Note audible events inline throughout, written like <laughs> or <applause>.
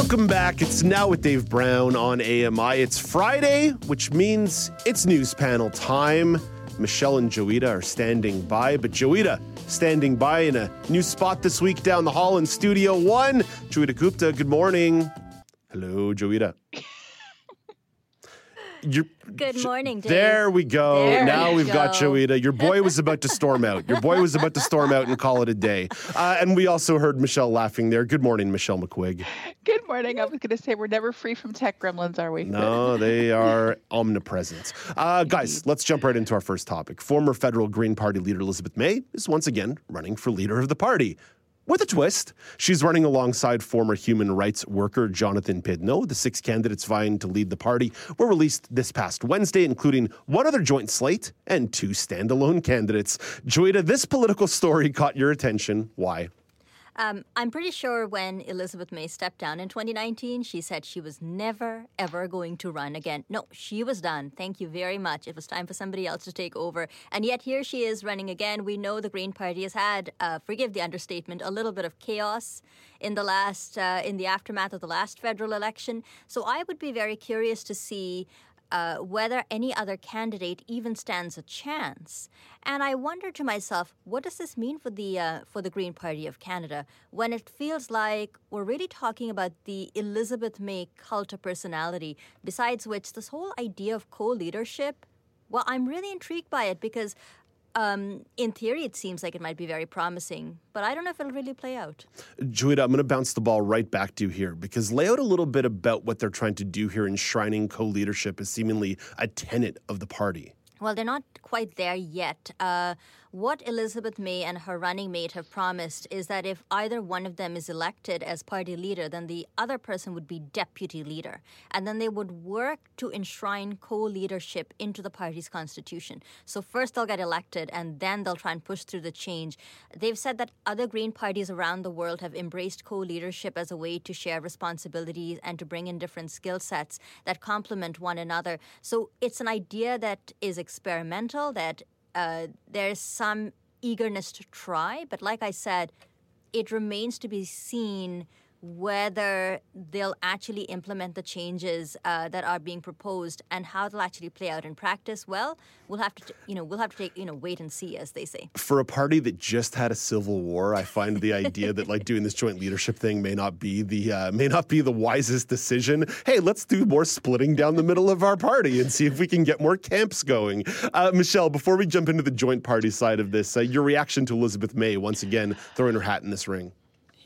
Welcome back. It's now with Dave Brown on AMI. It's Friday, which means it's news panel time. Michelle and Joita are standing by, but Joita standing by in a new spot this week down the hall in Studio One. Joita Gupta, good morning. Hello, Joita. You're, Good morning, Dave. There we go. There now we we've got go. Joita. Your boy was about to storm out. Your boy was about to storm out and call it a day. Uh, and we also heard Michelle laughing there. Good morning, Michelle McQuigg. Good morning. I was going to say we're never free from tech gremlins, are we? No, they are omnipresent. Uh, guys, let's jump right into our first topic. Former federal Green Party leader Elizabeth May is once again running for leader of the party. With a twist, she's running alongside former human rights worker Jonathan Pedneault. The six candidates vying to lead the party were released this past Wednesday, including one other joint slate and two standalone candidates. Joita, this political story caught your attention. Why? Um, I'm pretty sure when Elizabeth May stepped down in 2019, she said she was never, ever going to run again. No, she was done. Thank you very much. It was time for somebody else to take over. And yet here she is running again. We know the Green Party has had, uh, forgive the understatement, a little bit of chaos in the last, uh, in the aftermath of the last federal election. So I would be very curious to see uh, whether any other candidate even stands a chance. And I wonder to myself, what does this mean for the uh, for the Green Party of Canada when it feels like we're really talking about the Elizabeth May cult of personality? Besides which, this whole idea of co-leadership. Well, I'm really intrigued by it because um, in theory, it seems like it might be very promising, but I don't know if it'll really play out. Joita, I'm going to bounce the ball right back to you here because lay out a little bit about what they're trying to do here, enshrining co leadership as seemingly a tenet of the party. Well, they're not quite there yet. Uh, what Elizabeth May and her running mate have promised is that if either one of them is elected as party leader, then the other person would be deputy leader. And then they would work to enshrine co leadership into the party's constitution. So first they'll get elected and then they'll try and push through the change. They've said that other Green parties around the world have embraced co leadership as a way to share responsibilities and to bring in different skill sets that complement one another. So it's an idea that is experimental, that uh, there's some eagerness to try, but like I said, it remains to be seen whether they'll actually implement the changes uh, that are being proposed and how they'll actually play out in practice. Well, we'll have to, you know, we'll have to take, you know, wait and see, as they say. For a party that just had a civil war, I find the idea that like doing this joint leadership thing may not be the uh, may not be the wisest decision. Hey, let's do more splitting down the middle of our party and see if we can get more camps going. Uh, Michelle, before we jump into the joint party side of this, uh, your reaction to Elizabeth May once again throwing her hat in this ring.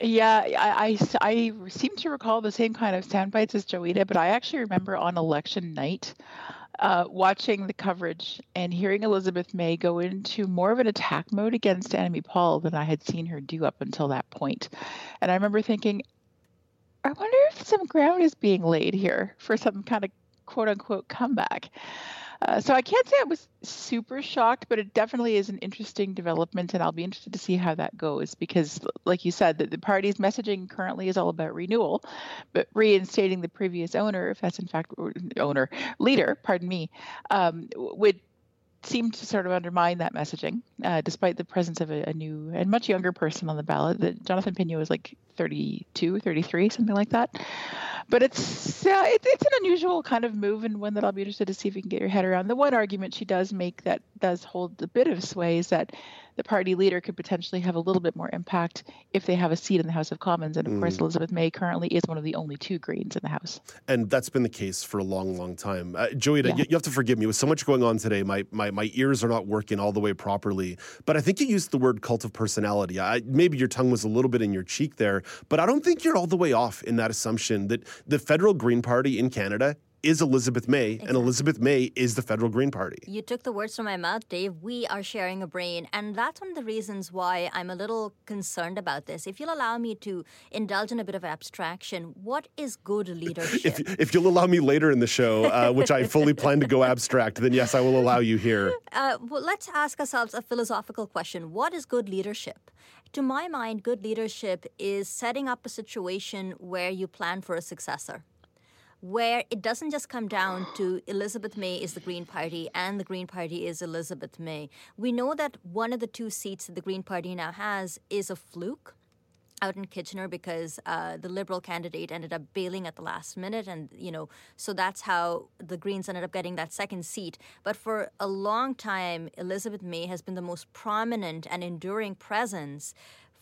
Yeah, I, I, I seem to recall the same kind of sound bites as Joita, but I actually remember on election night uh, watching the coverage and hearing Elizabeth May go into more of an attack mode against Annamie Paul than I had seen her do up until that point. And I remember thinking, I wonder if some ground is being laid here for some kind of quote unquote comeback. Uh, so I can't say I was super shocked, but it definitely is an interesting development, and I'll be interested to see how that goes because, like you said, the, the party's messaging currently is all about renewal, but reinstating the previous owner, if that's in fact owner leader, pardon me, um, would seem to sort of undermine that messaging, uh, despite the presence of a, a, new and much younger person on the ballot. That Jonathan Pedneault is like 32, 33, something like that. But it's uh, it, it's an unusual kind of move and one that I'll be interested to see if you can get your head around. The one argument she does make that does hold a bit of sway is that the party leader could potentially have a little bit more impact if they have a seat in the House of Commons. And of mm. course, Elizabeth May currently is one of the only two Greens in the House. And that's been the case for a long, long time. Uh, Joita, yeah. you, you, have to forgive me. With so much going on today, my, my, my ears are not working all the way properly. But I think you used the word cult of personality. I, maybe your tongue was a little bit in your cheek there, but I don't think you're all the way off in that assumption that the federal Green Party in Canada is Elizabeth May, and Elizabeth May is the federal Green Party. You took the words from my mouth, Dave. We are sharing a brain, and that's one of the reasons why I'm a little concerned about this. If you'll allow me to indulge in a bit of abstraction, what is good <laughs> leadership? If, if you'll allow me later in the show, uh, which I fully plan to go abstract, then yes, I will allow you here. <laughs> Uh, well, let's ask ourselves a philosophical question What is good leadership? To my mind, good leadership is setting up a situation where you plan for a successor where it doesn't just come down to Elizabeth May is the Green Party and the Green Party is Elizabeth May. We know that one of the two seats that the Green Party now has is a fluke out in Kitchener because uh, the Liberal candidate ended up bailing at the last minute, and you know, so that's how the Greens ended up getting that second seat. But for a long time, Elizabeth May has been the most prominent and enduring presence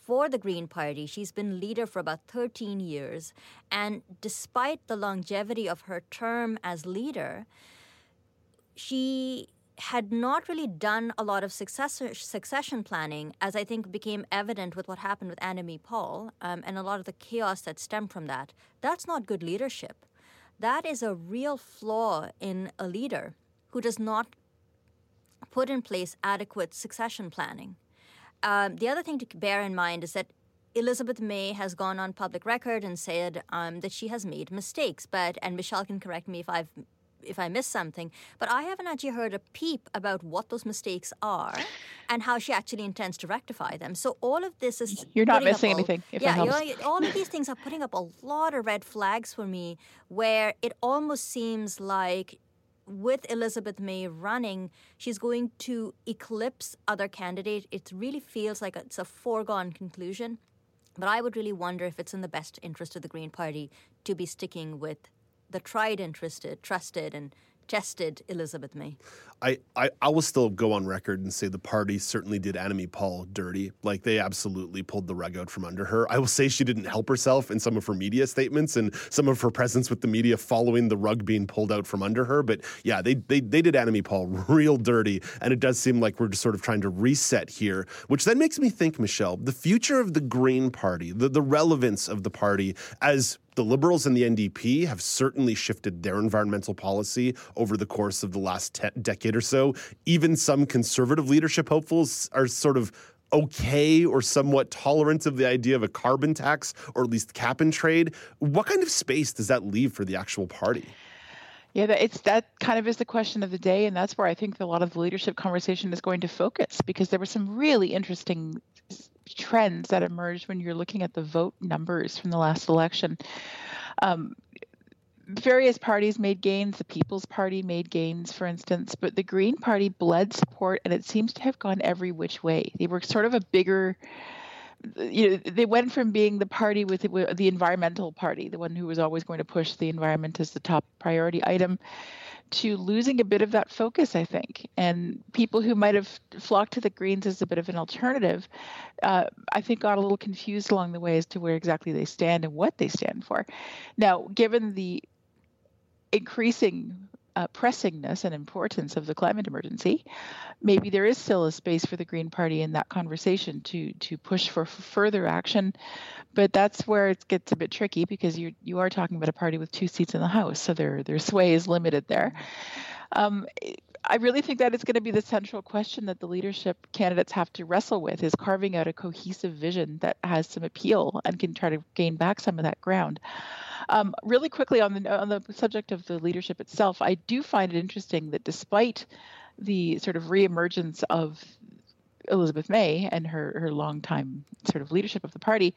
for the Green Party. She's been leader for about 13 years, and despite the longevity of her term as leader, she had not really done a lot of succession planning, as I think became evident with what happened with Annamie Paul um, and a lot of the chaos that stemmed from that. That's not good leadership. That is a real flaw in a leader who does not put in place adequate succession planning. Um, the other thing to bear in mind is that Elizabeth May has gone on public record and said um, that she has made mistakes, but and Michelle can correct me if I've if I missed something, but I haven't actually heard a peep about what those mistakes are and how she actually intends to rectify them. So all of this is you're not missing anything. yeah, you know, all of these things are putting up a lot of red flags for me, where it almost seems like with Elizabeth May running, she's going to eclipse other candidates. It really feels like it's a foregone conclusion. But I would really wonder if it's in the best interest of the Green Party to be sticking with the tried and trusted, trusted and tested Elizabeth May. I, I, I will still go on record and say the party certainly did Annamie Paul dirty. Like they absolutely pulled the rug out from under her. I will say she didn't help herself in some of her media statements and some of her presence with the media following the rug being pulled out from under her. But yeah, they they, they did Annamie Paul <laughs> real dirty. And it does seem like we're just sort of trying to reset here, which then makes me think, Michelle, the future of the Green Party, the, the relevance of the party as the Liberals and the NDP have certainly shifted their environmental policy over the course of the last te- decade or so. Even some conservative leadership hopefuls are sort of okay or somewhat tolerant of the idea of a carbon tax or at least cap and trade. What kind of space does that leave for the actual party? Yeah, it's that kind of is the question of the day, and that's where I think a lot of the leadership conversation is going to focus because there were some really interesting trends that emerged when you're looking at the vote numbers from the last election. Um, various parties made gains. The People's Party made gains, for instance, but the Green Party bled support, and it seems to have gone every which way. They were sort of a bigger. You know, they went from being the party with the, the environmental party, the one who was always going to push the environment as the top priority item, to losing a bit of that focus, I think. And people who might have flocked to the Greens as a bit of an alternative, uh, I think got a little confused along the way as to where exactly they stand and what they stand for. Now, given the increasing uh, pressingness and importance of the climate emergency, maybe there is still a space for the Green Party in that conversation to to push for further action. But that's where it gets a bit tricky because you you are talking about a party with two seats in the House, so their their sway is limited there. Um, I really think that is going to be the central question that the leadership candidates have to wrestle with is carving out a cohesive vision that has some appeal and can try to gain back some of that ground. Um, really quickly on the on the subject of the leadership itself, I do find it interesting that despite the sort of reemergence of Elizabeth May and her her long time sort of leadership of the party,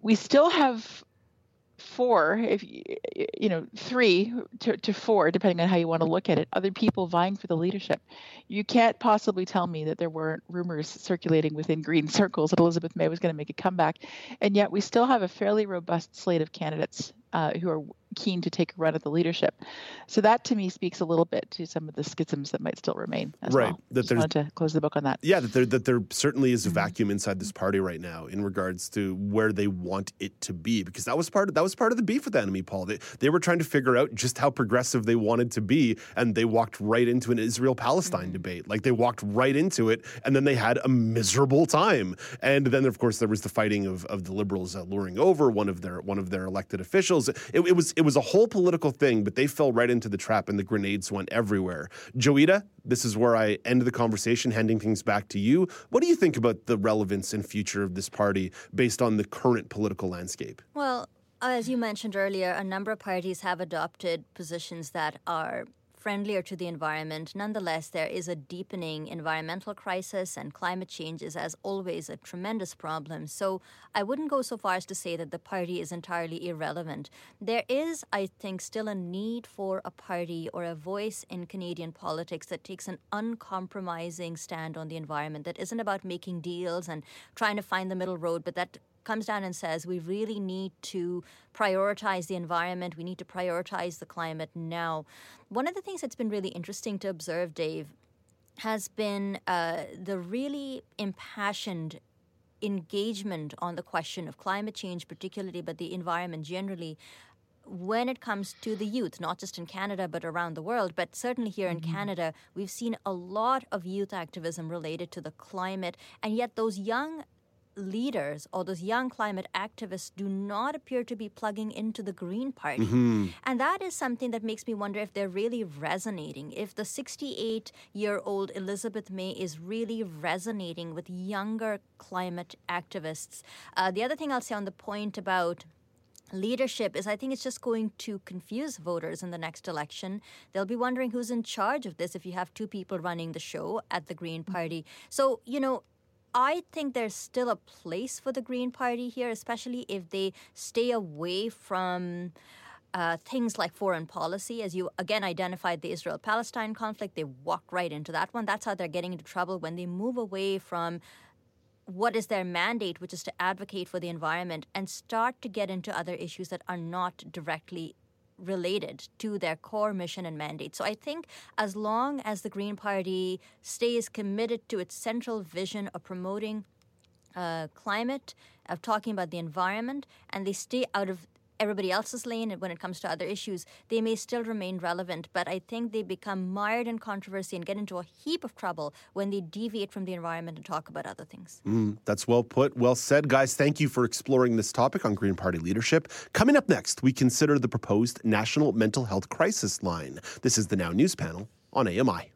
we still have four, if you know, three to, to four, depending on how you want to look at it, other people vying for the leadership. You can't possibly tell me that there weren't rumors circulating within green <laughs> circles that Elizabeth May was going to make a comeback. And yet we still have a fairly robust slate of candidates uh, who are keen to take a run at the leadership. So that to me speaks a little bit to some of the schisms that might still remain. right. Well. That Just there's wanted to close the book on that. Yeah, that there that there certainly is a mm-hmm. vacuum inside this party right now in regards to where they want it to be because that was part of that was part of the beef with Annamie Paul. They they were trying to figure out just how progressive they wanted to be, and they walked right into an Israel Palestine mm-hmm. debate. Like they walked right into it, and then they had a miserable time. And then of course there was the fighting of, of the liberals uh, luring over one of their one of their elected officials. It, it was it was a whole political thing, but they fell right into the trap and the grenades went everywhere. Joita, this is where I end the conversation, handing things back to you. What do you think about the relevance and future of this party based on the current political landscape? Well, as you mentioned earlier, a number of parties have adopted positions that are friendlier to the environment. Nonetheless, there is a deepening environmental crisis, and climate change is, as always, a tremendous problem. So I wouldn't go so far as to say that the party is entirely irrelevant. There is, I think, still a need for a party or a voice in Canadian politics that takes an uncompromising stand on the environment, that isn't about making deals and trying to find the middle road, but that comes down and says we really need to prioritize the environment, we need to prioritize the climate now. One of the things that's been really interesting to observe, Dave, has been uh, the really impassioned engagement on the question of climate change, particularly, but the environment generally. When it comes to the youth, not just in Canada, but around the world, but certainly here in mm-hmm. Canada, we've seen a lot of youth activism related to the climate. And yet, those young leaders or those young climate activists do not appear to be plugging into the Green Party. Mm-hmm. And that is something that makes me wonder if they're really resonating. If the 68 year old Elizabeth May is really resonating with younger climate activists. Uh, the other thing I'll say on the point about leadership is I think it's just going to confuse voters in the next election. They'll be wondering who's in charge of this if you have two people running the show at the Green Party. So, you know, I think there's still a place for the Green Party here, especially if they stay away from. Uh, things like foreign policy, as you again identified the Israel Palestine conflict, they walk right into that one. That's how they're getting into trouble when they move away from what is their mandate, which is to advocate for the environment, and start to get into other issues that are not directly related to their core mission and mandate. So I think as long as the Green Party stays committed to its central vision of promoting uh, climate, of talking about the environment, and they stay out of everybody else's lane when it comes to other issues, they may still remain relevant. But I think they become mired in controversy and get into a heap of trouble when they deviate from the environment and talk about other things. Mm, that's well put, well said. Guys, thank you for exploring this topic on Green Party leadership. Coming up next, we consider the proposed National Mental Health Crisis Line. This is the Now News panel on AMI.